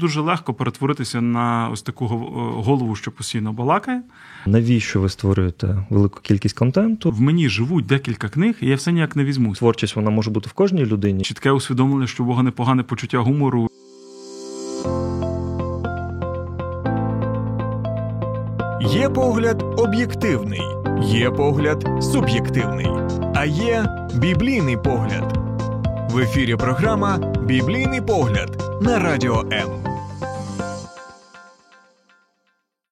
Дуже легко перетворитися на ось таку голову, що постійно балакає. Навіщо ви створюєте велику кількість контенту? В мені живуть декілька книг, і я все ніяк не візьму. Творчість вона може бути в кожній людині. Чітке усвідомлення, що Бога непогане почуття гумору. Є погляд об'єктивний, є погляд суб'єктивний, а є біблійний погляд. В ефірі програма Біблійний погляд на радіо М.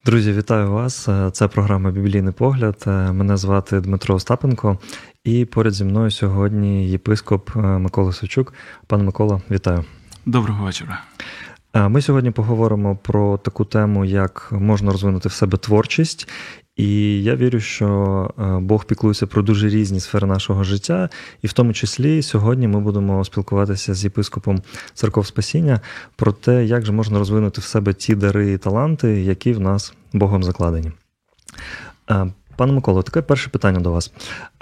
Друзі, вітаю вас. Це програма Біблійний погляд. Мене звати Дмитро Остапенко, і поряд зі мною сьогодні єпископ Микола Савчук. Пане Микола, вітаю. Доброго вечора. Ми сьогодні поговоримо про таку тему, як можна розвинути в себе творчість. І я вірю, що Бог піклується про дуже різні сфери нашого життя, і в тому числі сьогодні ми будемо спілкуватися з єпископом церков Спасіння про те, як же можна розвинути в себе ті дари і таланти, які в нас Богом закладені. Пане Миколо, таке перше питання до вас.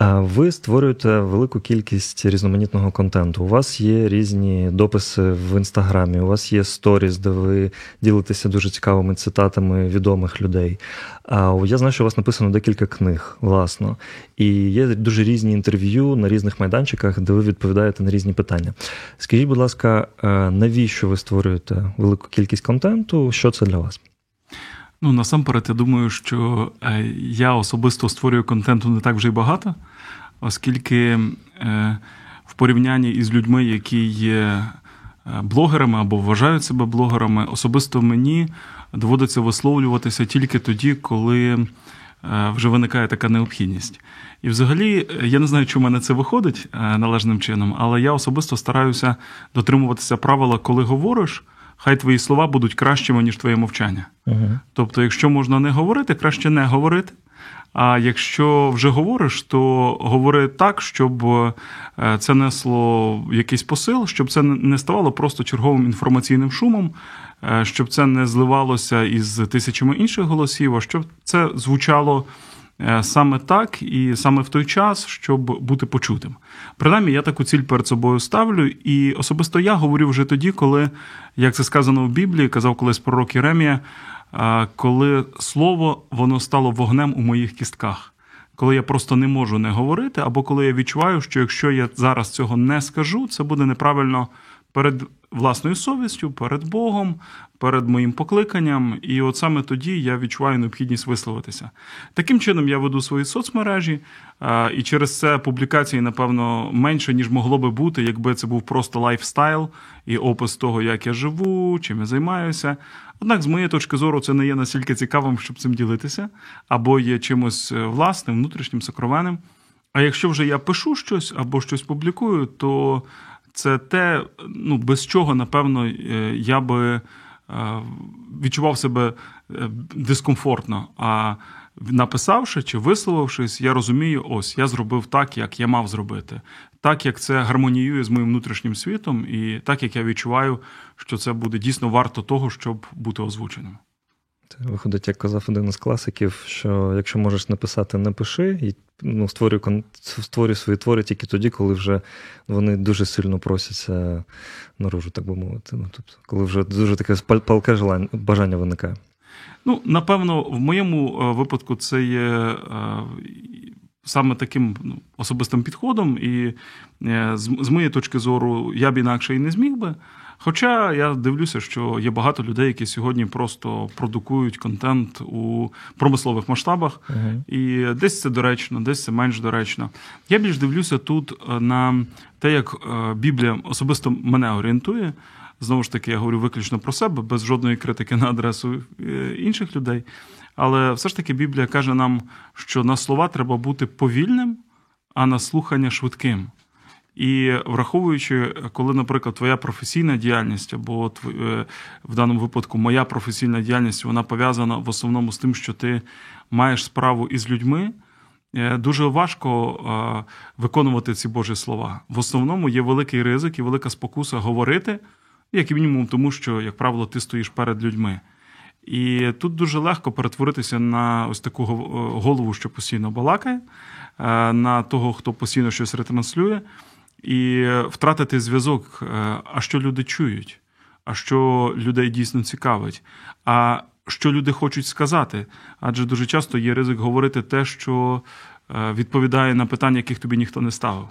Ви створюєте велику кількість різноманітного контенту. У вас є різні дописи в інстаграмі, у вас є сторіс, де ви ділитеся дуже цікавими цитатами відомих людей. А я знаю, що у вас написано декілька книг, власно, і є дуже різні інтерв'ю на різних майданчиках, де ви відповідаєте на різні питання. Скажіть, будь ласка, навіщо ви створюєте велику кількість контенту? Що це для вас? Ну, насамперед, я думаю, що е, я особисто створюю контенту не так вже й багато, оскільки е, в порівнянні із людьми, які є е, блогерами або вважають себе блогерами, особисто мені доводиться висловлюватися тільки тоді, коли вже виникає така необхідність. І взагалі, я не знаю, чи в мене це виходить належним чином, але я особисто стараюся дотримуватися правила, коли говориш хай твої слова будуть кращими, ніж твоє мовчання. Угу. Тобто, якщо можна не говорити, краще не говорити. А якщо вже говориш, то говори так, щоб е, це несло якийсь посил, щоб це не ставало просто черговим інформаційним шумом, е, щоб це не зливалося із тисячами інших голосів, а щоб це звучало саме так і саме в той час, щоб бути почутим. Принаймні, я таку ціль перед собою ставлю, і особисто я говорю вже тоді, коли, як це сказано в Біблії, казав колись пророк Єремія, е, коли слово воно стало вогнем у моїх кістках. Коли я просто не можу не говорити, або коли я відчуваю, що якщо я зараз цього не скажу, це буде неправильно перед власною совістю, перед Богом, перед моїм покликанням. І от саме тоді я відчуваю необхідність висловитися. Таким чином, я веду свої соцмережі, і через це публікації, напевно, менше, ніж могло би бути, якби це був просто лайфстайл і опис того, як я живу, чим я займаюся. Однак, з моєї точки зору, це не є настільки цікавим, щоб цим ділитися, або є чимось е, власним, внутрішнім, сокровенним. А якщо вже я пишу щось або щось публікую, то це те, ну, без чого, напевно, е, я би е, відчував себе е, дискомфортно. А написавши чи висловившись, я розумію, ось я зробив так, як я мав зробити, так як це гармоніює з моїм внутрішнім світом, і так як я відчуваю, що це буде дійсно варто того, щоб бути озвученим. Виходить, як казав один із класиків, що якщо можеш написати, напиши, і ну, створюй створюй свої твори тільки тоді, коли вже вони дуже сильно просяться наружу, так би мовити. Ну, тобто, Коли вже дуже таке палке бажання виникає. Ну, напевно, в моєму е, випадку це є е, саме таким ну, особистим підходом, і е, з моєї точки зору я б інакше і не зміг би. Хоча я дивлюся, що є багато людей, які сьогодні просто продукують контент у промислових масштабах, uh-huh. і десь це доречно, десь це менш доречно. Я більш дивлюся тут е, на те, як е, Біблія особисто мене орієнтує. Знову ж таки, я говорю виключно про себе, без жодної критики на адресу е, інших людей. Але все ж таки Біблія каже нам, що на слова треба бути повільним, а на слухання швидким. І враховуючи, коли, наприклад, твоя професійна діяльність, або е, в даному випадку моя професійна діяльність, вона пов'язана в основному з тим, що ти маєш справу із людьми, е, дуже важко е, виконувати ці Божі слова. В основному є великий ризик і велика спокуса говорити, як мінімум, тому що, як правило, ти стоїш перед людьми. І тут дуже легко перетворитися на ось таку голову, що постійно балакає, на того, хто постійно щось ретранслює і втратити зв'язок, е, а що люди чують. а що людей дійсно цікавить, а що люди хочуть сказати. Адже дуже часто є ризик говорити те, що е, відповідає на питання, яких тобі ніхто не ставив.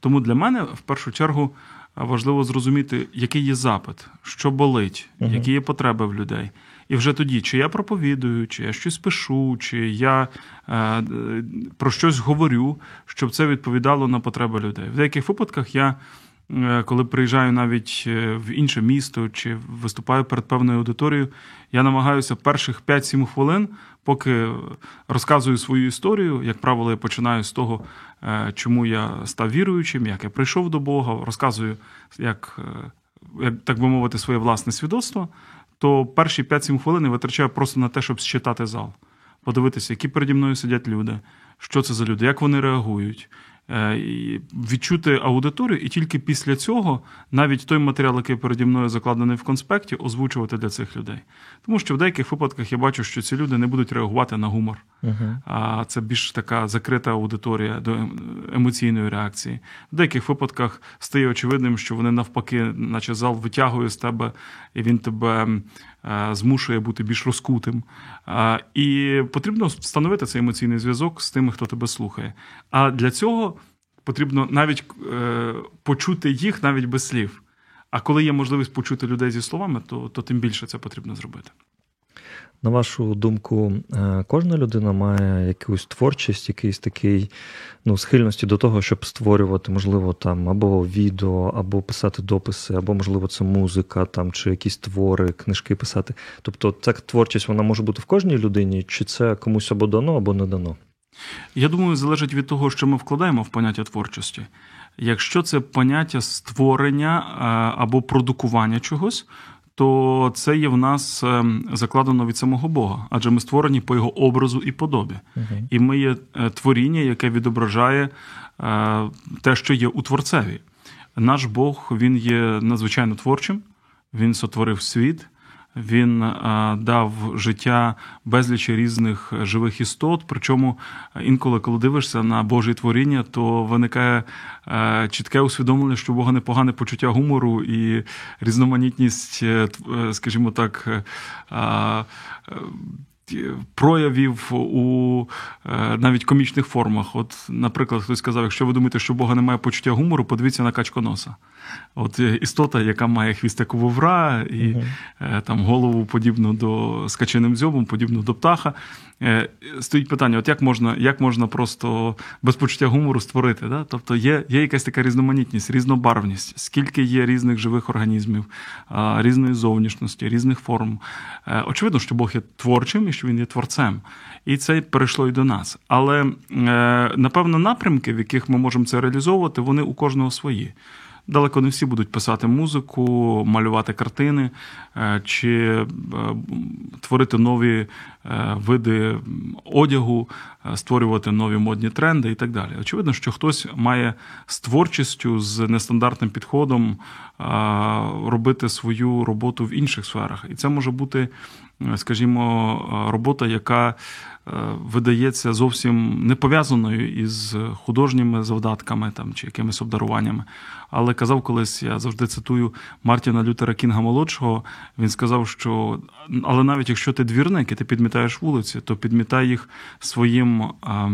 Тому для мене в першу чергу важливо зрозуміти, який є запит, що болить, Мгм. які є потреби в людей. І вже тоді, чи я проповідую, чи я щось пишу, чи я е, е, про щось говорю, щоб це відповідало на потреби людей. В деяких випадках я, коли приїжджаю навіть е, в інше місто чи виступаю перед певною аудиторією, я намагаюся перших 5-7 хвилин, поки розказую свою історію. Як правило, я починаю з того, е, чому я став віруючим, як я прийшов до Бога, розказую, як, е, як так би мовити, своє власне свідоцтво. То перші 5-7 хвилин я витрачаю просто на те, щоб считати зал, подивитися, які переді мною сидять люди, що це за люди, як вони реагують, е, відчути аудиторію, і тільки після цього навіть той матеріал, який переді мною закладений в конспекті, озвучувати для цих людей. Тому що в деяких випадках я бачу, що ці люди не будуть реагувати на гумор. Угу. А це більш така закрита аудиторія до ем- емоційної реакції. В деяких випадках стає очевидним, що вони навпаки, наче зал витягує з тебе, і він тебе е, змушує бути більш розкутим. І потрібно встановити цей емоційний зв'язок з тими, хто тебе слухає. А для цього потрібно навіть е, почути їх навіть без слів. А коли є можливість почути людей зі словами, то, то тим більше це потрібно зробити. На вашу думку, е, кожна людина має якусь творчість, якийсь такий ну, схильності до того, щоб створювати, можливо, там або відео, або писати дописи, або, можливо, це музика, там, чи якісь твори, книжки писати. Тобто, ця творчість вона може бути в кожній людині, чи це комусь або дано, або не дано? Я думаю, залежить від того, що ми вкладаємо в поняття творчості. Якщо це поняття створення е, або продукування чогось, то це є в нас е, закладено від самого Бога, адже ми створені по його образу і подобі. Угу. І ми є е, творіння, яке відображає е, те, що є у творцеві. Наш Бог він є надзвичайно творчим, він сотворив світ. Він дав життя безлічі різних живих істот. Причому інколи, коли дивишся на Божі творіння, то виникає чітке усвідомлення, що у Бога непогане почуття гумору і різноманітність, е, е, скажімо так, е, е, проявів у е, навіть комічних формах. От, наприклад, хтось сказав, якщо ви думаєте, що Бога немає почуття гумору, подивіться на качконоса. От е, істота, яка має хвіст як вовра, і е, там голову подібну до з каченим дзьобом, подібну до птаха. Стоїть питання: от як можна, як можна просто без почуття гумору створити? Да? Тобто є, є якась така різноманітність, різнобарвність, скільки є різних живих організмів, різної зовнішності, різних форм. Очевидно, що Бог є творчим що він є творцем. І це перейшло і до нас. Але е, напевно напрямки, в яких ми можемо це реалізовувати, вони у кожного свої. Далеко не всі будуть писати музику, малювати картини е, чи е, творити нові види одягу, створювати нові модні тренди і так далі. Очевидно, що хтось має з творчістю, з нестандартним підходом робити свою роботу в інших сферах. І це може бути, скажімо, робота, яка е, видається зовсім не пов'язаною із художніми завдатками там, чи якимись обдаруваннями. Але казав колись, я завжди цитую Мартіна Лютера Кінга молодшого. Він сказав, що але навіть якщо ти двірник і ти підмітаєш вулиці, то підмітай їх своїм. А,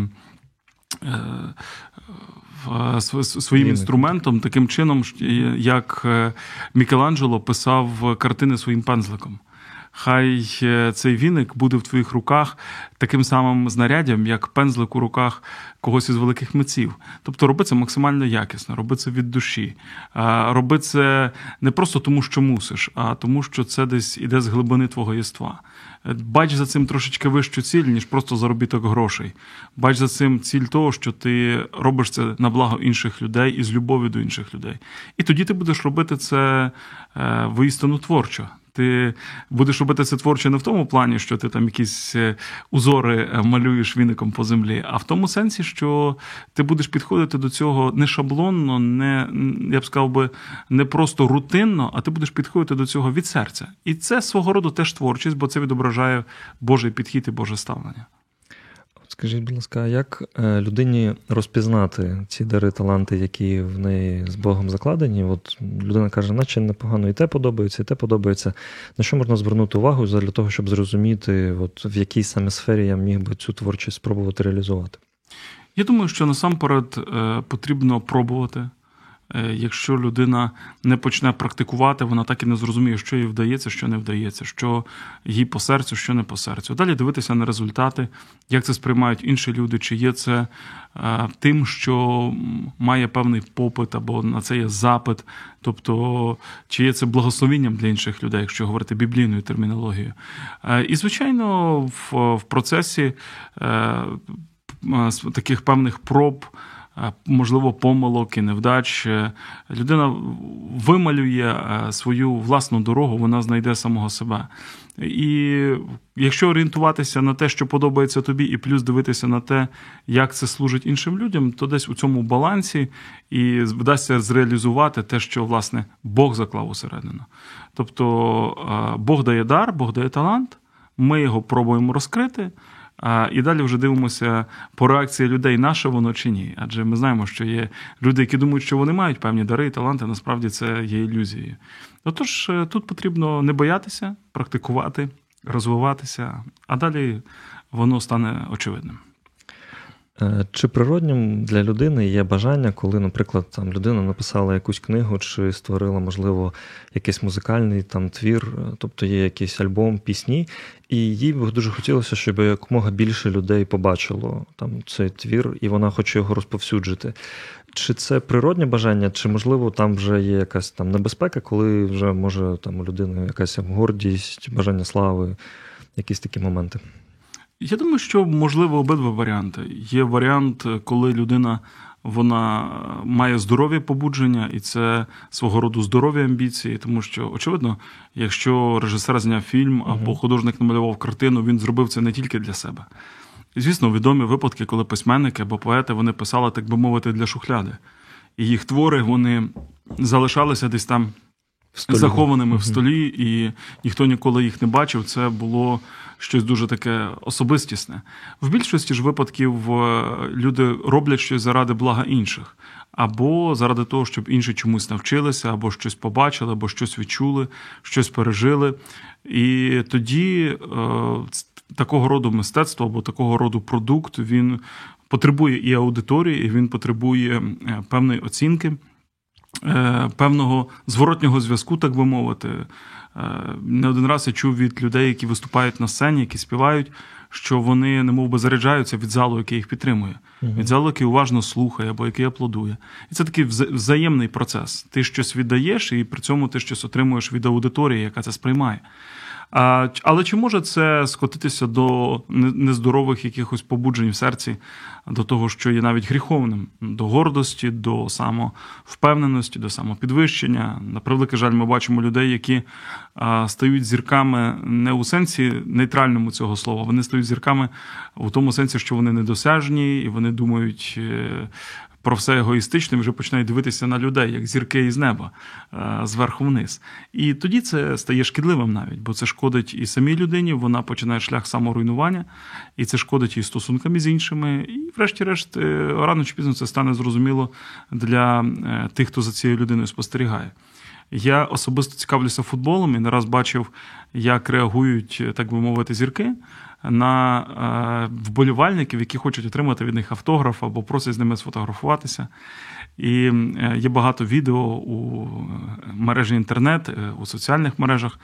е, своїм інструментом, таким чином, як е, Мікеланджело писав картини своїм пензликом. Хай е, цей віник буде в твоїх руках таким самим знаряддям, як пензлик у руках когось із великих митців. Тобто роби це максимально якісно, роби це від душі. Роби це не просто тому, що мусиш, а тому, що це десь іде з глибини твого єства. Е, Бач за цим трошечки вищу ціль, ніж просто заробіток грошей. Бач за цим ціль того, що ти робиш це на благо інших людей і з любов'ю до інших людей. І тоді ти будеш робити це е, воістину творчо. Ти будеш робити це творче не в тому плані, що ти там якісь е, узори е, малюєш віником по землі, а в тому сенсі, що ти будеш підходити до цього не шаблонно, не я б сказав би, не просто рутинно, а ти будеш підходити до цього від серця. І це свого роду теж творчість, бо це відображає Божий підхід і Боже ставлення. Скажіть, будь ласка, як е, людині розпізнати ці дари, таланти, які в неї з Богом закладені? От людина каже, наче непогано і те подобається, і те подобається. На що можна звернути увагу для того, щоб зрозуміти, от в якій саме сфері я міг би цю творчість спробувати реалізувати? Я думаю, що насамперед е, потрібно пробувати. Е, якщо людина не почне практикувати, вона так і не зрозуміє, що їй вдається, що не вдається, що їй по серцю, що не по серцю. Далі дивитися на результати, як це сприймають інші люди, чи є це е, тим, що має певний попит або на це є запит, тобто чи є це благословенням для інших людей, якщо говорити біблійною термінологією. Е, і, звичайно, в процесі таких певних проб. Е, можливо, помилок і невдач. Е, людина вималює е, свою власну дорогу, вона знайде самого себе. І якщо орієнтуватися на те, що подобається тобі, і плюс дивитися на те, як це служить іншим людям, то десь у цьому балансі і вдасться зреалізувати те, що власне Бог заклав усередину. Тобто Бог дає дар, Бог дає талант, ми його пробуємо розкрити. І далі вже дивимося по реакції людей, наше воно чи ні. Адже ми знаємо, що є люди, які думають, що вони мають певні дари і таланти, насправді це є ілюзією. Отож, е, тут потрібно не боятися, практикувати, розвиватися, а далі воно стане очевидним. Е, чи природнім для людини є бажання, коли, наприклад, там людина написала якусь книгу чи створила, можливо, якийсь музикальний там твір, е, тобто є якийсь альбом, пісні, і їй би дуже хотілося, щоб якомога більше людей побачило там цей твір, і вона хоче його розповсюджити. Чи це природнє бажання, чи можливо там вже є якась там небезпека, коли вже може там у людини якась гордість, бажання слави, якісь такі моменти? Я думаю, що можливо обидва варіанти. Є варіант, коли людина вона має здорові побудження, і це свого роду здорові амбіції, тому що, очевидно, якщо режисер зняв фільм або художник намалював картину, він зробив це не тільки для себе. І, звісно, відомі випадки, коли письменники або поети вони писали, так би мовити, для шухляди. І їх твори вони залишалися десь там. Захованими в столі, і ніхто ніколи їх не бачив. Це було щось дуже таке особистісне. В більшості ж випадків е, люди роблять щось заради блага інших, або заради того, щоб інші чомусь навчилися, або щось побачили, або щось відчули, щось пережили. І тоді е, такого роду мистецтво або такого роду продукт він потребує і аудиторії, і він потребує е, певної оцінки. Е, певного зворотнього зв'язку, так би мовити, Е, не один раз я чув від людей, які виступають на сцені, які співають, що вони не би, заряджаються від залу, який їх підтримує, від залу, який уважно слухає або який аплодує. І це такий взаємний процес. Ти щось віддаєш, і при цьому ти щось отримуєш від аудиторії, яка це сприймає. А, Але чи може це скотитися до нездорових якихось побуджень в серці, до того, що є навіть гріховним, до гордості, до самовпевненості, до самопідвищення? На превеликий жаль, ми бачимо людей, які а, стають зірками не у сенсі нейтральному цього слова, вони стають зірками у тому сенсі, що вони недосяжні, і вони думають е, про все егоїстичне, вже починають дивитися на людей, як зірки із неба е, зверху вниз. І тоді це стає шкідливим навіть, бо це шкодить і самій людині, вона починає шлях саморуйнування, і це шкодить і стосунками з іншими. І, врешті-решт, е, рано чи пізно це стане зрозуміло для е, тих, хто за цією людиною спостерігає. Я особисто цікавлюся футболом і не раз бачив, як реагують, так би мовити, зірки на е, вболівальників, які хочуть отримати від них автограф або просять з ними сфотографуватися. І е, є багато відео у мережі інтернет, е, у соціальних мережах,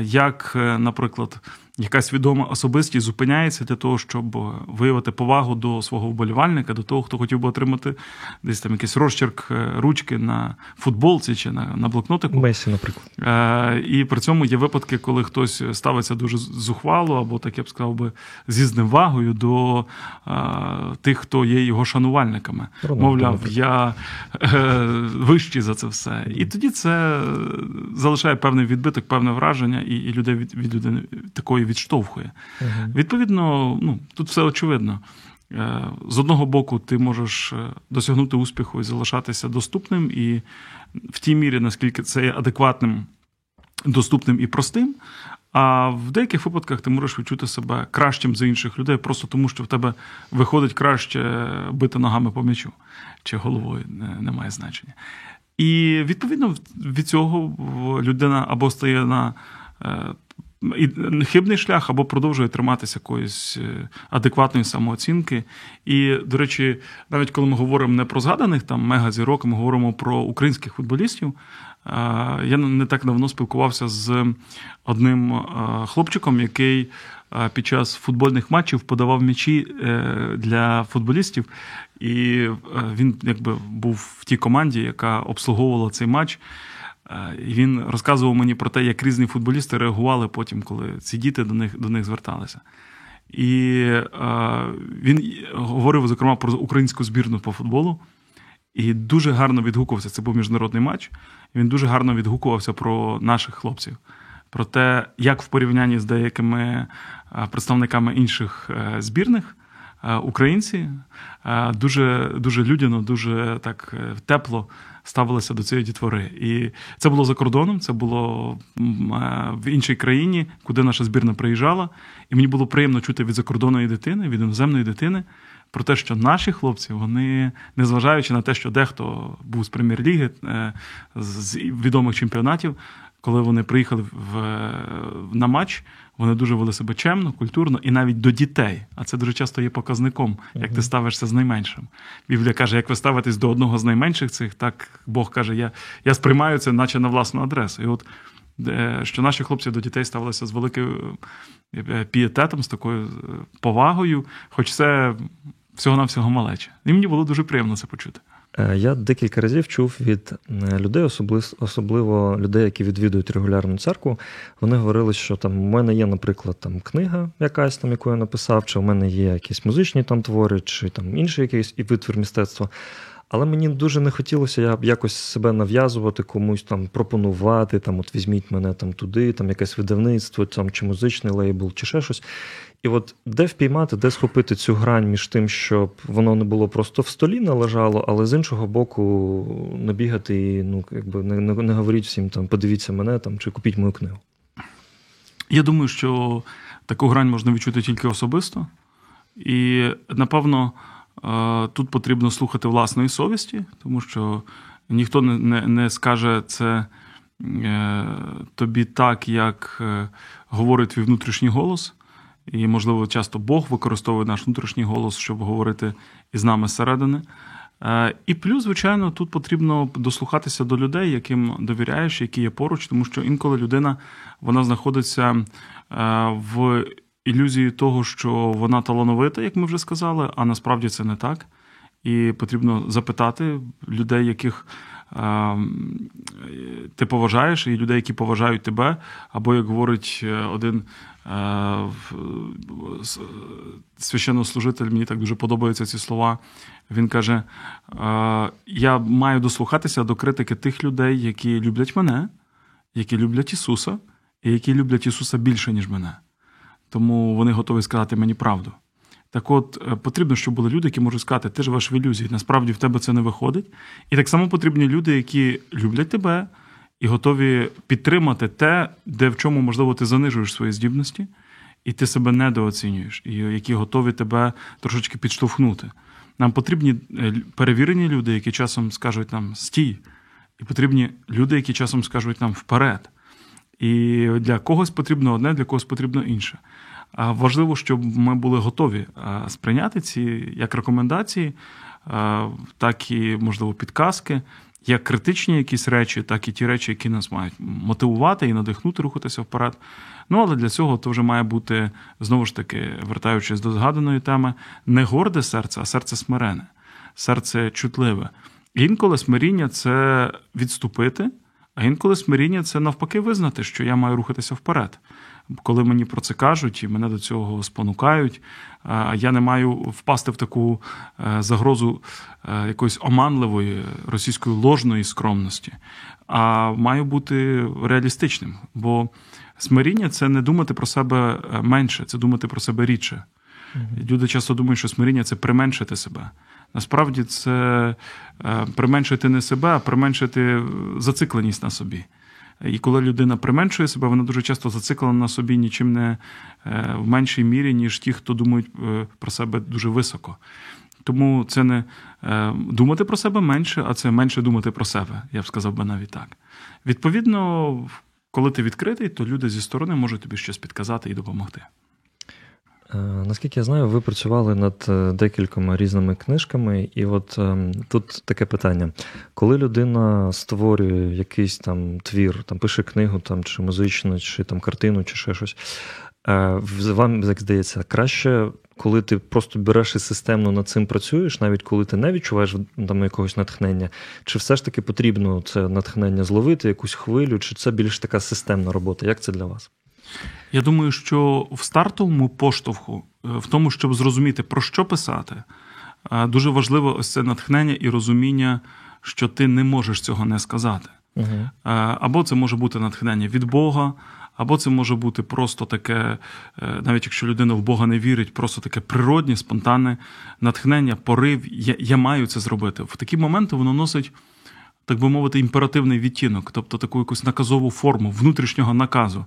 як, наприклад, якась відома особистість зупиняється для того, щоб виявити повагу до свого вболівальника, до того, хто хотів би отримати десь там якийсь розчерк е, ручки на футболці чи на на блокнотику. Месі, наприклад. Е, І при цьому є випадки, коли хтось ставиться дуже зухвало, або так я б сказав би, зі зневагою до е, тих, хто є його шанувальниками. Рональdo, Мовляв, я е, вищий за це все. І тоді це залишає певний відбиток, певне враження, і і людей від, від людини такої відштовхує. uh Відповідно, ну тут все очевидно. Е, з одного боку, ти можеш е, досягнути успіху і залишатися доступним, і в тій мірі, наскільки це є адекватним, доступним і простим. А в деяких випадках ти можеш відчути себе кращим за інших людей, просто тому що в тебе виходить краще бити ногами по м'ячу чи головою, не, не має значення. І відповідно від цього людина або стає на е, хибний шлях, або продовжує триматися якоїсь е, адекватної самооцінки. І, до речі, навіть коли ми говоримо не про згаданих там мегазірок, ми говоримо про українських футболістів. Е, я не так давно спілкувався з одним хлопчиком, який під час футбольних матчів подавав м'ячі для футболістів. І е, він якби був в тій команді, яка обслуговувала цей матч. Е, і Він розказував мені про те, як різні футболісти реагували потім, коли ці діти до них до них зверталися. І е, він говорив, зокрема, про українську збірну по футболу. І дуже гарно відгукувався. Це був міжнародний матч. Він дуже гарно відгукувався про наших хлопців, про те, як в порівнянні з деякими представниками інших збірних Е, українці е, дуже дуже людяно, дуже так е, тепло ставилися до цієї дітвори. І це було за кордоном, це було в іншій країні, куди наша збірна приїжджала. І мені було приємно чути від закордонної дитини, від іноземної дитини. Про те, що наші хлопці, вони, незважаючи на те, що дехто був з прем'єр-ліги, з відомих чемпіонатів, коли вони приїхали в, на матч, вони дуже вели себе чемно, культурно і навіть до дітей. А це дуже часто є показником, як ти ставишся з найменшим. Біблія каже, як ви ставитесь до одного з найменших цих, так Бог каже, я я сприймаю це, наче на власну адресу. І от що наші хлопці до дітей ставилися з великим е, пієтетом, з такою е, повагою, хоч це всього-навсього малече. І мені було дуже приємно це почути. Е, я декілька разів чув від е, людей, особливо людей, які відвідують регулярну церкву. Вони говорили, що там у мене є, наприклад, там книга, якась там, яку я написав, чи у мене є якісь музичні там твори, чи там інший якийсь і витвір мистецтва. Але мені дуже не хотілося якось себе нав'язувати, комусь там пропонувати, там, от візьміть мене там туди, там якесь видавництво, там, чи музичний лейбл, чи ще щось. І от де впіймати, де схопити цю грань між тим, щоб воно не було просто в столі належало, але з іншого боку не бігати і ну, якби не, не, не говоріть всім там, подивіться мене там чи купіть мою книгу. Я думаю, що таку грань можна відчути тільки особисто. І напевно е, тут потрібно слухати власної совісті, тому що ніхто не, не, не скаже це. Е, тобі так, як е, говорить твій внутрішній голос, і, можливо, часто Бог використовує наш внутрішній голос, щоб говорити із нами зсередини. Е, і плюс, звичайно, тут потрібно дослухатися до людей, яким довіряєш, які є поруч, тому що інколи людина вона знаходиться е, в ілюзії того, що вона талановита, як ми вже сказали, а насправді це не так. І потрібно запитати людей, яких ти поважаєш, і людей, які поважають тебе, або, як говорить е, один е, священнослужитель, мені так дуже подобаються ці слова. Він каже: Я маю дослухатися до критики тих людей, які люблять мене, які люблять Ісуса, і які люблять Ісуса більше, ніж мене. Тому вони готові сказати мені правду. Так от е, потрібно, щоб були люди, які можуть сказати, ти живеш в ілюзії, насправді в тебе це не виходить. І так само потрібні люди, які люблять тебе і готові підтримати те, де в чому, можливо, ти занижуєш свої здібності, і ти себе недооцінюєш, і які готові тебе трошечки підштовхнути. Нам потрібні е, перевірені люди, які часом скажуть нам стій, і потрібні люди, які часом скажуть нам вперед. І для когось потрібно одне, для когось потрібно інше. Важливо, щоб ми були готові сприйняти ці як рекомендації, так і, можливо, підказки, як критичні якісь речі, так і ті речі, які нас мають мотивувати і надихнути рухатися вперед. Ну, але для цього то вже має бути, знову ж таки, вертаючись до згаданої теми, не горде серце, а серце смирене, серце чутливе. Інколи смиріння це відступити, а інколи смиріння це навпаки визнати, що я маю рухатися вперед коли мені про це кажуть і мене до цього спонукають, я не маю впасти в таку е, загрозу е, якоїсь оманливої російської ложної скромності, а маю бути реалістичним. Бо смиріння це не думати про себе е, менше, це думати про себе рідше. Люди часто думають, що смиріння це применшити себе. Насправді це применшити не себе, а применшити зацикленість на собі. І коли людина применшує себе, вона дуже часто зациклена на собі нічим не в меншій мірі, ніж ті, хто думають про себе дуже високо. Тому це не думати про себе менше, а це менше думати про себе. Я б сказав би навіть так. Відповідно, коли ти відкритий, то люди зі сторони можуть тобі щось підказати і допомогти. Е, наскільки я знаю, ви працювали над е, декількома різними книжками, і от ем, тут таке питання: коли людина створює якийсь там твір, там пише книгу, там чи музичну, чи там картину, чи ще щось, е, вам як здається, краще, коли ти просто береш і системно над цим працюєш, навіть коли ти не відчуваєш там якогось натхнення, чи все ж таки потрібно це натхнення зловити, якусь хвилю, чи це більш така системна робота? Як це для вас? Я думаю, що в стартовому поштовху, е, в тому, щоб зрозуміти, про що писати, е, дуже важливо ось це натхнення і розуміння, що ти не можеш цього не сказати. Угу. Або це може бути натхнення від Бога, або це може бути просто таке, навіть якщо людина в Бога не вірить, просто таке природнє, спонтанне натхнення, порив. Я, я маю це зробити. В такі моменти воно носить. Так би мовити, імперативний відтінок, тобто таку якусь наказову форму внутрішнього наказу.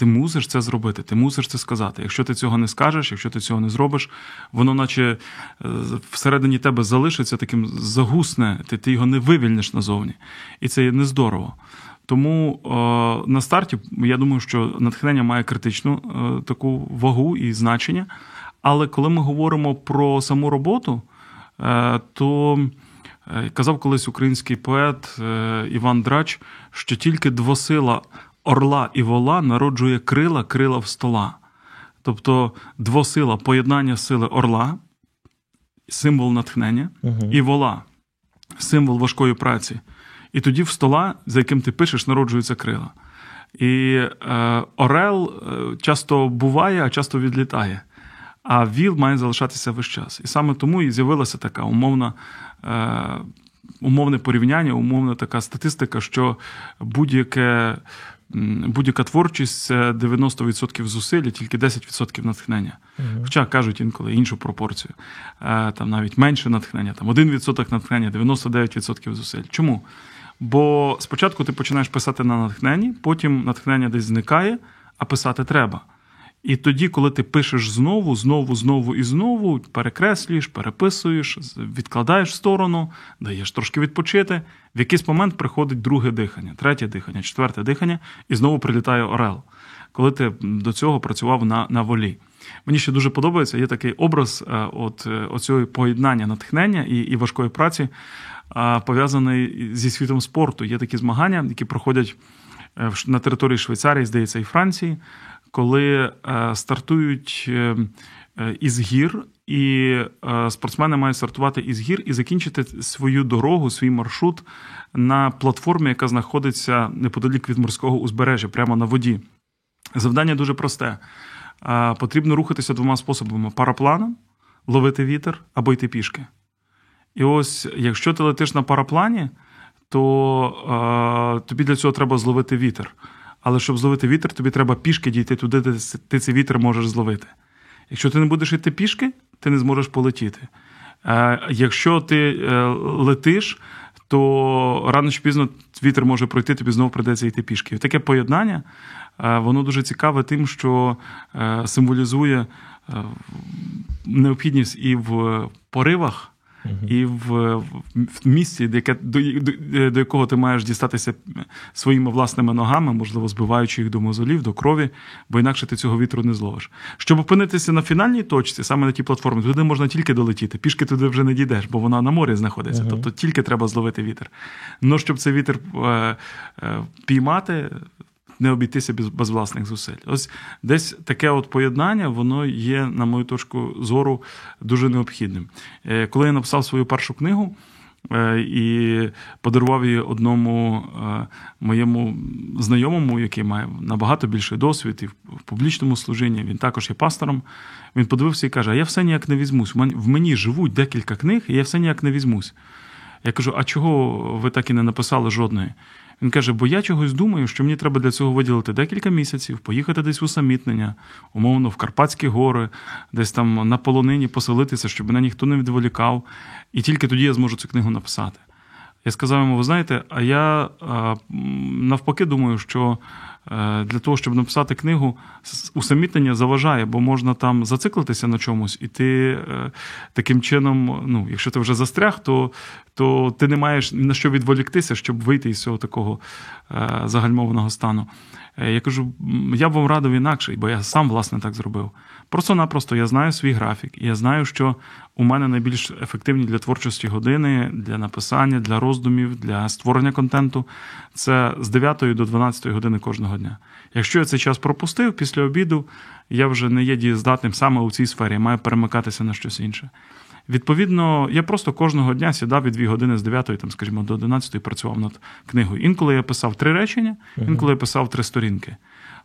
Ти мусиш це зробити, ти мусиш це сказати. Якщо ти цього не скажеш, якщо ти цього не зробиш, воно наче е, всередині тебе залишиться таким загусне, ти ти його не вивільниш назовні. І це є нездорово. Тому о, на старті я думаю, що натхнення має критичну е, таку вагу і значення. Але коли ми говоримо про саму роботу, е, то казав колись український поет Іван Драч, що тільки двосила орла і вола народжує крила, крила в стола. Тобто двосила поєднання сили орла, символ натхнення, угу. і вола символ важкої праці. І тоді в стола, за яким ти пишеш, народжуються крила. І е, Орел е, часто буває, а часто відлітає. А ВІЛ має залишатися весь час. І саме тому і з'явилася така умовна е, умовне порівняння, умовна така статистика, що будь-яке. Будь-яка творчість це 90% зусиль, тільки 10% натхнення. Uh-huh. Хоча кажуть інколи іншу пропорцію. Е, там навіть менше натхнення, там 1% натхнення, 99% зусиль. Чому? Бо спочатку ти починаєш писати на натхненні, потім натхнення десь зникає, а писати треба. І тоді, коли ти пишеш знову, знову, знову і знову, перекреслюєш, переписуєш, відкладаєш в сторону, даєш трошки відпочити, в якийсь момент приходить друге дихання, третє дихання, четверте дихання, і знову прилітає Орел, коли ти до цього працював на на волі. Мені ще дуже подобається, є такий образ е, от, е, оцього поєднання натхнення і і важкої праці, пов'язаний зі світом спорту. Є такі змагання, які проходять е, на території Швейцарії, здається, і Франції коли е, стартують е, е, із гір, і спортсмени мають стартувати із гір і закінчити свою дорогу, свій маршрут на платформі, яка знаходиться неподалік від морського узбережжя, прямо на воді. Завдання дуже просте. Потрібно рухатися двома способами: парапланом, ловити вітер або йти пішки. І ось, якщо ти летиш на параплані, то тобі для цього треба зловити вітер. Але щоб зловити вітер, тобі треба пішки дійти туди, де ти цей вітер можеш зловити. Якщо ти не будеш йти пішки, ти не зможеш полетіти. Е, якщо ти е, летиш, то рано чи пізно вітер може пройти, тобі знову придеться йти пішки. Таке поєднання, е, воно дуже цікаве тим, що символізує необхідність і в поривах і в, в місці, до, яке, до, до, до якого ти маєш дістатися своїми власними ногами, можливо, збиваючи їх до мозолів, до крові, бо інакше ти цього вітру не зловиш. Щоб опинитися на фінальній точці, саме на тій платформі, туди можна тільки долетіти. Пішки туди вже не дійдеш, бо вона на морі знаходиться. Uh-huh. Тобто тільки треба зловити вітер. Ну, щоб цей вітер е, е, піймати, не обійтися без, без власних зусиль. Ось десь таке от поєднання, воно є, на мою точку зору, дуже необхідним. Е, коли я написав свою першу книгу. Е, і подарував її одному е, моєму знайомому, який має набагато більший досвід і в публічному служінні. Він також є пастором. Він подивився і каже: А я все ніяк не візьмусь. В мені живуть декілька книг, і я все ніяк не візьмусь. Я кажу: а чого ви так і не написали жодної? Він каже: бо я чогось думаю, що мені треба для цього виділити декілька місяців, поїхати десь в усамітнення, умовно, в Карпатські гори, десь там на полонині поселитися, щоб мене ніхто не відволікав. І тільки тоді я зможу цю книгу написати. Я сказав йому: ви знаєте, а я навпаки думаю, що для того, щоб написати книгу, усамітнення заважає, бо можна там зациклитися на чомусь, і ти е, таким чином, ну, якщо ти вже застряг, то то ти не маєш на що відволіктися, щоб вийти із цього такого е, загальмованого стану. Я кажу, я б вам радив інакше, бо я сам, власне, так зробив. Просто-напросто я знаю свій графік, і я знаю, що у мене найбільш ефективні для творчості години, для написання, для роздумів, для створення контенту це з 9 до 12 години кожного дня. Якщо я цей час пропустив після обіду, я вже не є дієздатним саме у цій сфері, я маю перемикатися на щось інше. Відповідно, я просто кожного дня сідав і дві години з 9, там, скажімо, до 11 працював над книгою. Інколи я писав три речення, інколи я писав три сторінки.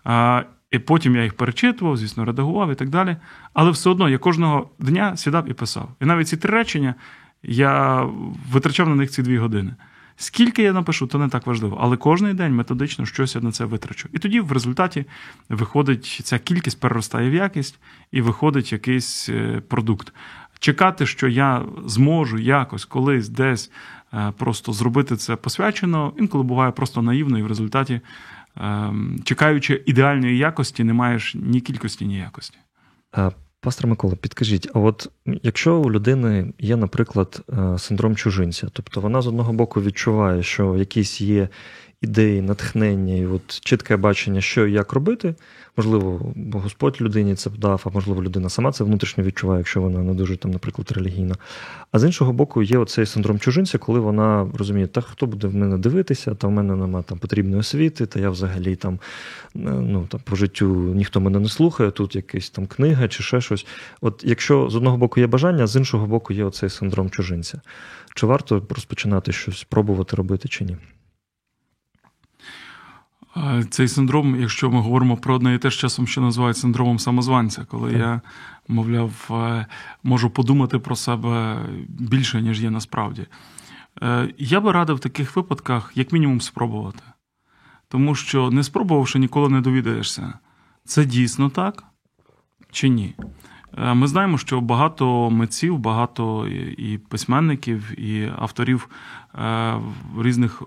А, І потім я їх перечитував, звісно, редагував і так далі. Але все одно я кожного дня сідав і писав. І навіть ці три речення я витрачав на них ці дві години. Скільки я напишу, то не так важливо. Але кожен день методично щось я на це витрачу. І тоді в результаті виходить ця кількість переростає в якість і виходить якийсь е, продукт. Чекати, що я зможу якось колись десь е, просто зробити це посвячено, інколи буває просто наївно, і в результаті, ем, чекаючи ідеальної якості, не маєш ні кількості, ні якості. Пастор Микола, підкажіть, а от якщо у людини є, наприклад, е, синдром чужинця, тобто вона з одного боку відчуває, що якісь є ідеї, натхнення і от чітке бачення, що і як робити. Можливо, Господь людині це вдав, а можливо, людина сама це внутрішньо відчуває, якщо вона не дуже там, наприклад, релігійна. А з іншого боку, є оцей синдром чужинця, коли вона розуміє, та хто буде в мене дивитися, та в мене немає там потрібної освіти, та я взагалі там е, ну, там по життю ніхто мене не слухає, тут якась там книга чи ще щось. От якщо з одного боку є бажання, з іншого боку є оцей синдром чужинця. Чи варто розпочинати щось, пробувати робити чи ні? Цей синдром, якщо ми говоримо про одне і те ж часом, що називають синдромом самозванця, коли так. я, мовляв, е, можу подумати про себе більше, ніж є насправді. Е, я би радив в таких випадках, як мінімум, спробувати. Тому що, не спробувавши, ніколи не довідаєшся, це дійсно так чи ні. Е, ми знаємо, що багато митців, багато і письменників, і авторів різних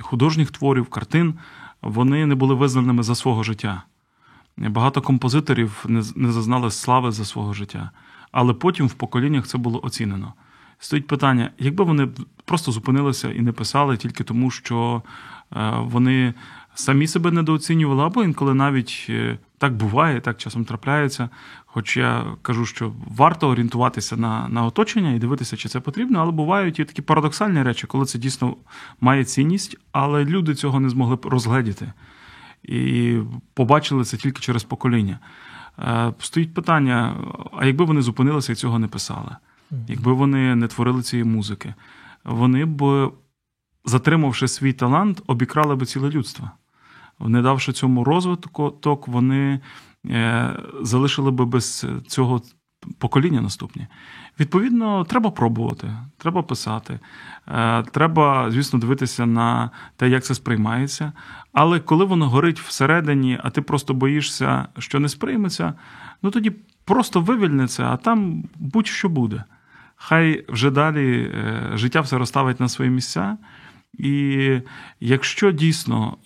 художніх творів, картин вони не були визнаними за свого життя. Багато композиторів не зазнали слави за свого життя. Але потім в поколіннях це було оцінено. Стоїть питання: якби вони просто зупинилися і не писали тільки тому, що е, вони самі себе недооцінювали, або інколи навіть е, так буває, так часом трапляється. Хоч я кажу, що варто орієнтуватися на на оточення і дивитися, чи це потрібно, але бувають і такі парадоксальні речі, коли це дійсно має цінність, але люди цього не змогли розгледіти і побачили це тільки через покоління. Е, стоїть питання: а якби вони зупинилися і цього не писали, якби вони не творили цієї музики, вони б, затримавши свій талант, обікрали б ціле людство не давши цьому розвитку, вони е, залишили би без цього покоління наступні. Відповідно, треба пробувати, треба писати, е, треба, звісно, дивитися на те, як це сприймається. Але коли воно горить всередині, а ти просто боїшся, що не сприйметься, ну тоді просто вивільниться, а там будь-що буде. Хай вже далі е, життя все розставить на свої місця. І якщо дійсно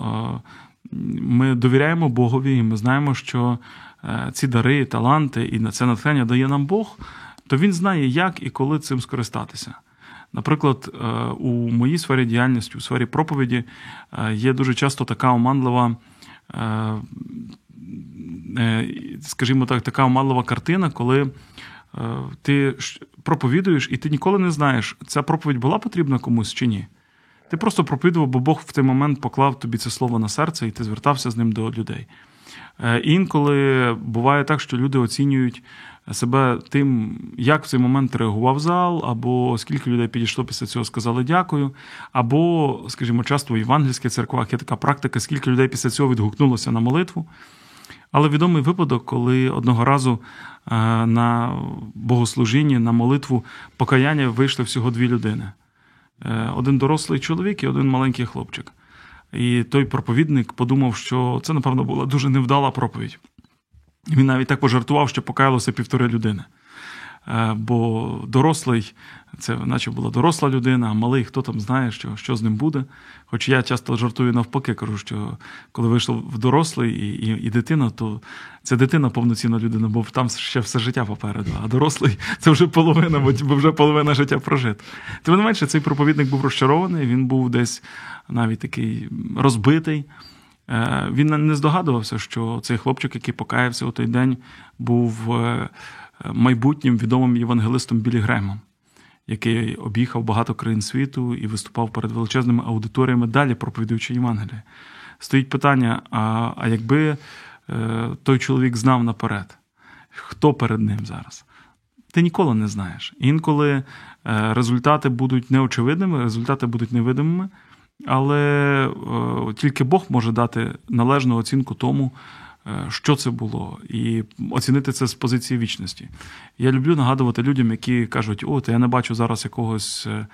ми довіряємо Богові, і ми знаємо, що е, ці дари, таланти і це натхнення дає нам Бог, то він знає, як і коли цим скористатися. Наприклад, е, у моїй сфері діяльності, у сфері проповіді, е, є дуже часто така оманлива, скажімо так, така оманлива картина, коли ти проповідуєш, і ти ніколи не знаєш, ця проповідь була потрібна комусь чи ні. Ти просто проповідував, бо Бог в той момент поклав тобі це слово на серце, і ти звертався з ним до людей. Е, інколи буває так, що люди оцінюють себе тим, як в цей момент реагував зал, або скільки людей підійшло після цього, сказали дякую. Або, скажімо, часто в євангельських церквах є така практика, скільки людей після цього відгукнулося на молитву. Але відомий випадок, коли одного разу е, на богослужінні, на молитву покаяння вийшли всього дві людини. Е, один дорослий чоловік і один маленький хлопчик. І той проповідник подумав, що це, напевно, була дуже невдала проповідь. Він навіть так пожартував, що покаялося півтори людини. Е, бо дорослий це наче була доросла людина, а малий хто там знає, що що з ним буде. Хоч я часто жартую навпаки, кажу, що коли вийшов в дорослий і і, і дитина, то це дитина повноцінна людина, бо там ще все життя попереду. А дорослий це вже половина, бо вже половина життя прожита. Тим не менше, цей проповідник був розчарований, він був десь навіть такий розбитий. Е, він не здогадувався, що цей хлопчик, який покаявся у той день, був е, майбутнім відомим євангелистом Білі Гремом, який об'їхав багато країн світу і виступав перед величезними аудиторіями, далі проповідуючи Євангеліє. Стоїть питання: а, а якби е, той чоловік знав наперед, хто перед ним зараз? Ти ніколи не знаєш. Інколи результати будуть неочевидними, результати будуть невидимими. Але е, тільки Бог може дати належну оцінку тому, е, що це було, і оцінити це з позиції вічності. Я люблю нагадувати людям, які кажуть, от я не бачу зараз якогось е,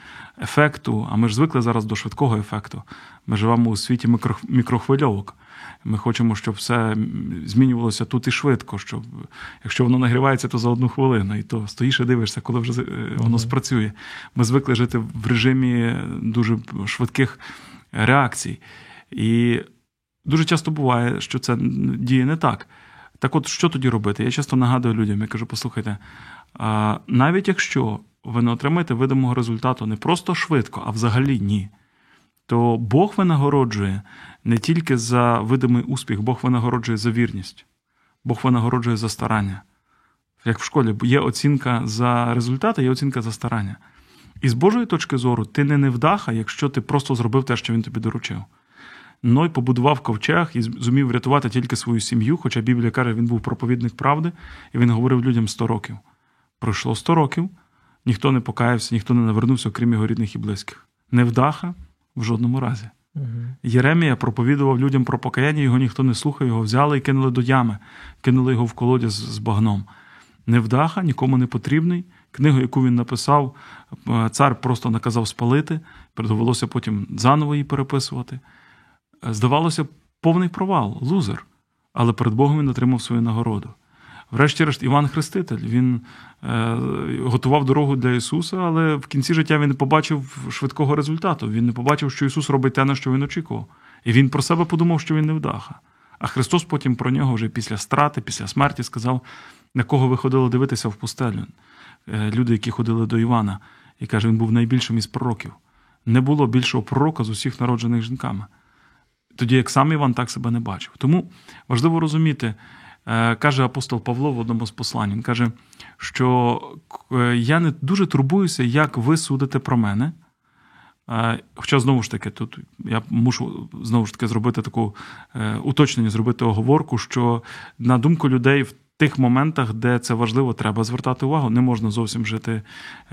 ефекту, а ми ж звикли зараз до швидкого ефекту. Ми живемо у світі мікрохвильовок. Ми хочемо, щоб все змінювалося тут і швидко. Щоб якщо воно нагрівається, то за одну хвилину, і то стоїш і дивишся, коли вже е, воно спрацює. Ми звикли жити в режимі дуже швидких реакцій. І дуже часто буває, що це діє не так. Так, от що тоді робити? Я часто нагадую людям, я кажу: послухайте, навіть якщо ви не отримаєте видимого результату не просто швидко, а взагалі ні то Бог винагороджує не тільки за видимий успіх, Бог винагороджує за вірність, Бог винагороджує за старання. Як в школі є оцінка за результати, є оцінка за старання. І з Божої точки зору, ти не невдаха, якщо ти просто зробив те, що він тобі доручив. Ной побудував ковчег і зумів врятувати тільки свою сім'ю, хоча Біблія каже, він був проповідник правди, і він говорив людям 100 років. Пройшло 100 років, ніхто не покаявся, ніхто не навернувся, окрім його рідних і близьких. Невдаха, в жодному разі. Угу. Єремія проповідував людям про покаяння, його ніхто не слухав, його взяли і кинули до ями, кинули його в колодязь з багном. Невдаха, нікому не потрібний. Книгу, яку він написав, е, цар просто наказав спалити, довелося потім заново її переписувати. Е, здавалося, повний провал, лузер. Але перед Богом він отримав свою нагороду. Врешті-решт, Іван Хреститель він е, готував дорогу для Ісуса, але в кінці життя він не побачив швидкого результату. Він не побачив, що Ісус робить те, на що він очікував. І він про себе подумав, що він не вдаха. А Христос потім про нього вже після страти, після смерті сказав, на кого ви ходили дивитися в пустелю. Е, люди, які ходили до Івана, і каже, він був найбільшим із пророків. Не було більшого пророка з усіх народжених жінками. Тоді як сам Іван так себе не бачив. Тому важливо розуміти. Е, каже апостол Павло в одному з послань. Він каже, що е, я не дуже турбуюся, як ви судите про мене. Е, хоча, знову ж таки, тут я мушу знову ж таки зробити таку уточнення, зробити оговорку, що на думку людей в тих моментах, де це важливо, треба звертати увагу. Не можна зовсім жити,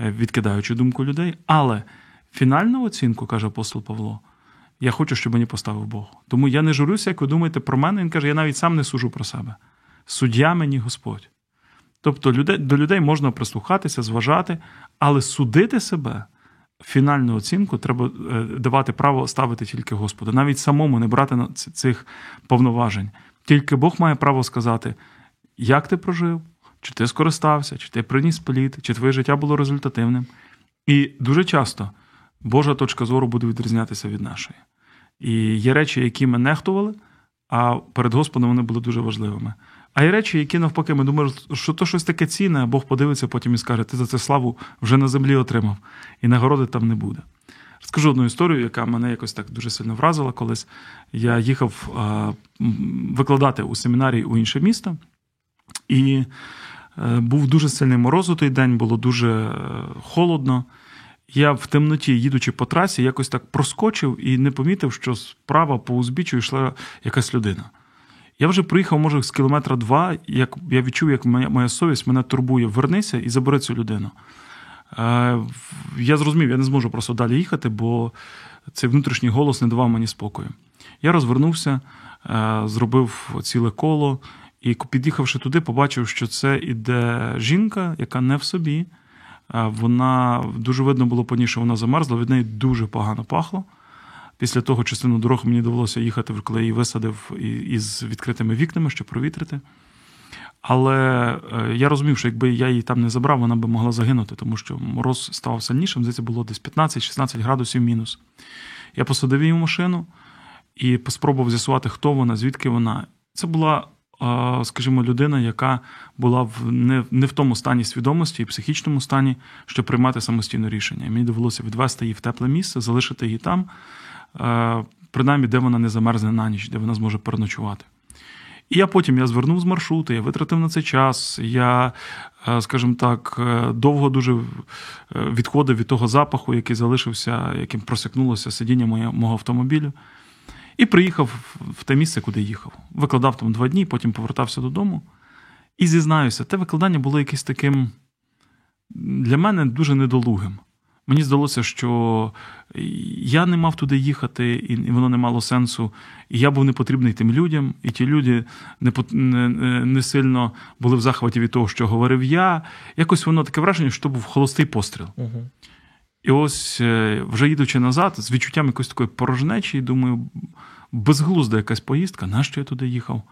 відкидаючи думку людей. Але фінальну оцінку, каже апостол Павло, я хочу, щоб мені поставив Бог. Тому я не журюся, як ви думаєте про мене. Він каже, я навіть сам не сужу про себе суддя мені Господь. Тобто до людей можна прислухатися, зважати, але судити себе, фінальну оцінку треба е, давати право ставити тільки Господу. Навіть самому не брати цих повноважень. Тільки Бог має право сказати, як ти прожив, чи ти скористався, чи ти приніс плід, чи твоє життя було результативним. І дуже часто Божа точка зору буде відрізнятися від нашої. І є речі, які ми нехтували, а перед Господом вони були дуже важливими. А є речі, які навпаки, ми думаємо, що то щось таке цінне, а Бог подивиться потім і скаже, ти за це славу вже на землі отримав, і нагороди там не буде. Скажу одну історію, яка мене якось так дуже сильно вразила колись. Я їхав викладати у семінарії у інше місто, і е, був дуже сильний мороз у той день, було дуже е, холодно. Я в темноті, їдучи по трасі, якось так проскочив і не помітив, що справа по узбіччю йшла якась людина. Я вже приїхав, може, з кілометра два, як я відчув, як моя, моя совість мене турбує. Вернися і забери цю людину. Е, Я зрозумів, я не зможу просто далі їхати, бо цей внутрішній голос не давав мені спокою. Я розвернувся, е, зробив ціле коло і, під'їхавши туди, побачив, що це іде жінка, яка не в собі. Вона дуже видно було по ній, що вона замерзла, від неї дуже погано пахло. Після того частину дорог мені довелося їхати, коли її висадив із відкритими вікнами, щоб провітрити. Але е, я розумів, що якби я її там не забрав, вона би могла загинути, тому що мороз ставав сильнішим, здається, було десь 15-16 градусів мінус. Я посадив її в машину і спробував з'ясувати, хто вона, звідки вона. Це була, скажімо, людина, яка була в не, не в тому стані свідомості і психічному стані, щоб приймати самостійне рішення. І мені довелося відвести її в тепле місце, залишити її там, е, принаймні, де вона не замерзне на ніч, де вона зможе переночувати. І я потім я звернув з маршруту, я витратив на це час. Я, е, скажімо так, е, довго дуже відходив від того запаху, який залишився, яким просякнулося сидіння мого автомобілю. І приїхав в те місце, куди їхав. Викладав там два дні, потім повертався додому. І зізнаюся, те викладання було якесь таким для мене дуже недолугим. Мені здалося, що я не мав туди їхати, і воно не мало сенсу. І я був не потрібний тим людям, і ті люди не не, не сильно були в захваті від того, що говорив я. Якось воно таке враження, що був холостий постріл. Угу. І ось, е, вже їдучи назад, з відчуттям якоїсь такої порожнечі, думаю, безглузда якась поїздка, нащо я туди їхав?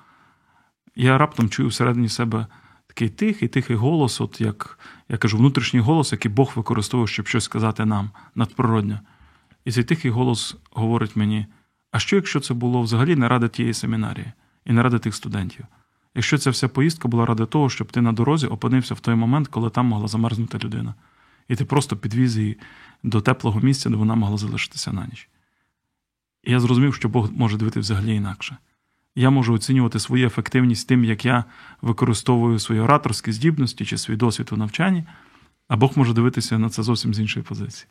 Я раптом чую всередині себе такий тихий, тихий голос, от як я кажу, внутрішній голос, який Бог використовує, щоб щось сказати нам надприродньо. І цей тихий голос говорить мені: а що, якщо це було взагалі не ради тієї семінарії і не ради тих студентів? Якщо ця вся поїздка була ради того, щоб ти на дорозі опинився в той момент, коли там могла замерзнути людина, і ти просто підвіз її до теплого місця, де вона могла залишитися на ніч. І я зрозумів, що Бог може дивити взагалі інакше. Я можу оцінювати свою ефективність тим, як я використовую свої ораторські здібності чи свій досвід у навчанні, а Бог може дивитися на це зовсім з іншої позиції.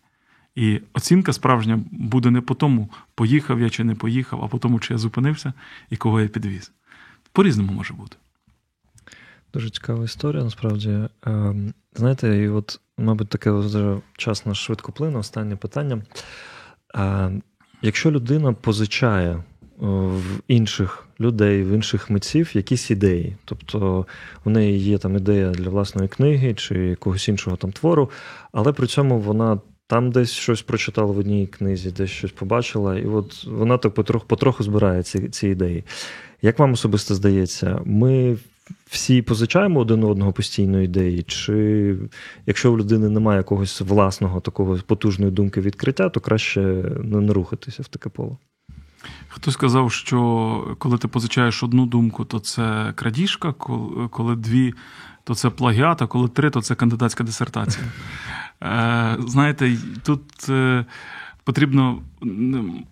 І оцінка справжня буде не по тому, поїхав я чи не поїхав, а по тому, чи я зупинився і кого я підвіз. По-різному може бути. Дуже цікава історія, насправді. Ем, знаєте, і от, мабуть, таке вже час на швидко плине, останнє питання. Ем, якщо людина позичає в інших людей, в інших митців якісь ідеї. Тобто в неї є там ідея для власної книги чи якогось іншого там твору, але при цьому вона. Там десь щось прочитала в одній книзі, десь щось побачила, і от вона так потроху потроху збирає ці ці ідеї. Як вам особисто здається, ми всі позичаємо один одного постійно ідеї? Чи якщо в людини немає якогось власного такого потужної думки відкриття, то краще не рухатися в таке поле? Хтось сказав, що коли ти позичаєш одну думку, то це крадіжка, коли дві, то це плагіат, а коли три, то це кандидатська дисертація. Е, знаєте, тут е, потрібно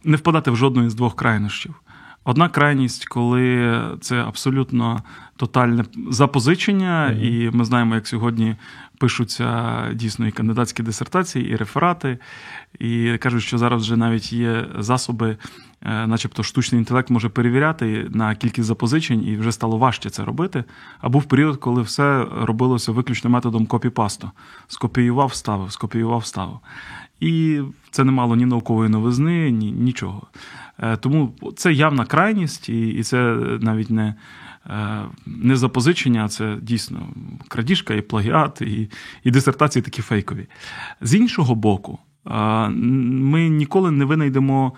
не впадати в жодної з двох крайнощів. Одна крайність, коли це абсолютно тотальне запозичення, mm-hmm. і ми знаємо, як сьогодні пишуться дійсно і кандидатські дисертації, і реферати, і кажуть, що зараз вже навіть є засоби, е, начебто штучний інтелект може перевіряти на кількість запозичень, і вже стало важче це робити. А був період, коли все робилося виключно методом копіпасту. Скопіював, вставив, скопіював, вставив. І це не мало ні наукової новизни, ні нічого. Е, тому це явна крайність, і це навіть не е, не запозичення, а це дійсно крадіжка і плагіат, і, і дисертації такі фейкові. З іншого боку, е, ми ніколи не винайдемо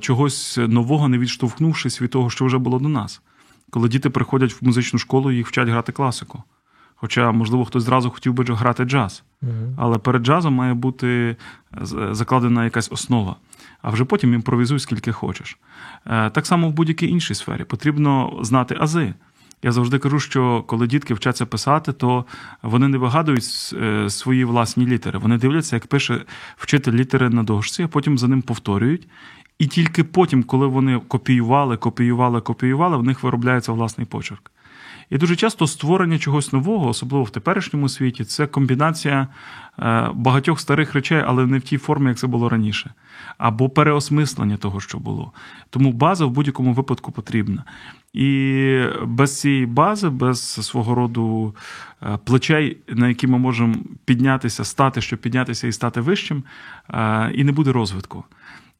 чогось нового, не відштовхнувшись від того, що вже було до нас. Коли діти приходять в музичну школу, їх вчать грати класику. Хоча, можливо, хтось зразу хотів би грати джаз. Але перед джазом має бути закладена якась основа а вже потім імпровізуй скільки хочеш. Е, так само в будь-якій іншій сфері потрібно знати ази. Я завжди кажу, що коли дітки вчаться писати, то вони не вигадують е, свої власні літери. Вони дивляться, як пише вчитель літери на дошці, а потім за ним повторюють. І тільки потім, коли вони копіювали, копіювали, копіювали, в них виробляється власний почерк. І дуже часто створення чогось нового, особливо в теперішньому світі, це комбінація е, багатьох старих речей, але не в тій формі, як це було раніше, або переосмислення того, що було. Тому база в будь-якому випадку потрібна. І без цієї бази, без свого роду е, плечей, на які ми можемо піднятися, стати, щоб піднятися і стати вищим, е, і не буде розвитку.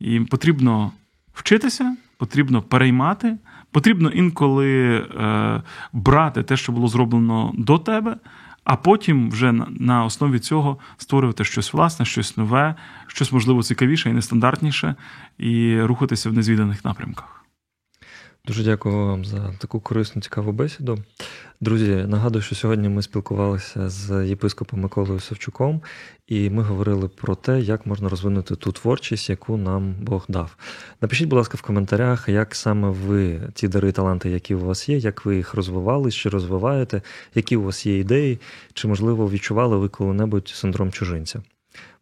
І потрібно вчитися, потрібно переймати. Потрібно інколи е, брати те, що було зроблено до тебе, а потім вже на, на основі цього створювати щось власне, щось нове, щось можливо цікавіше і нестандартніше, і рухатися в незвіданих напрямках. Дуже дякую вам за таку корисну, цікаву бесіду. Друзі, нагадую, що сьогодні ми спілкувалися з єпископом Миколою Савчуком, і ми говорили про те, як можна розвинути ту творчість, яку нам Бог дав. Напишіть, будь ласка, в коментарях, як саме ви ті дари, таланти, які у вас є, як ви їх розвивали, чи розвиваєте, які у вас є ідеї, чи, можливо, відчували ви коли-небудь синдром чужинця.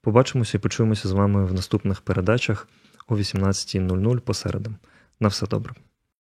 Побачимося і почуємося з вами в наступних передачах о 18.00 посередам. На все добре.